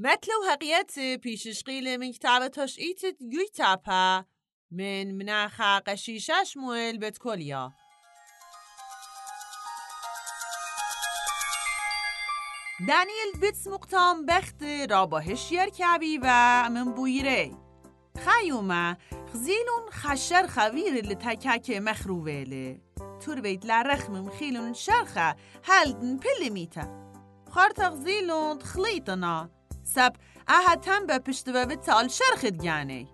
مثل هقيت بيشش قيل من كتابة تشقيت تابا من مناخا قشيشاش مويل بتكوليا دانیل بیتس مقتام بخت را با هشیر کبی و من بویره خیوما خزیلون خشر خویر لتکک مخروویله تور بیت لرخم خیلون شرخه هلدن پلی میتا خارت خزیلون خلیتنا سب اها تم به پشت و تال شرخت گانه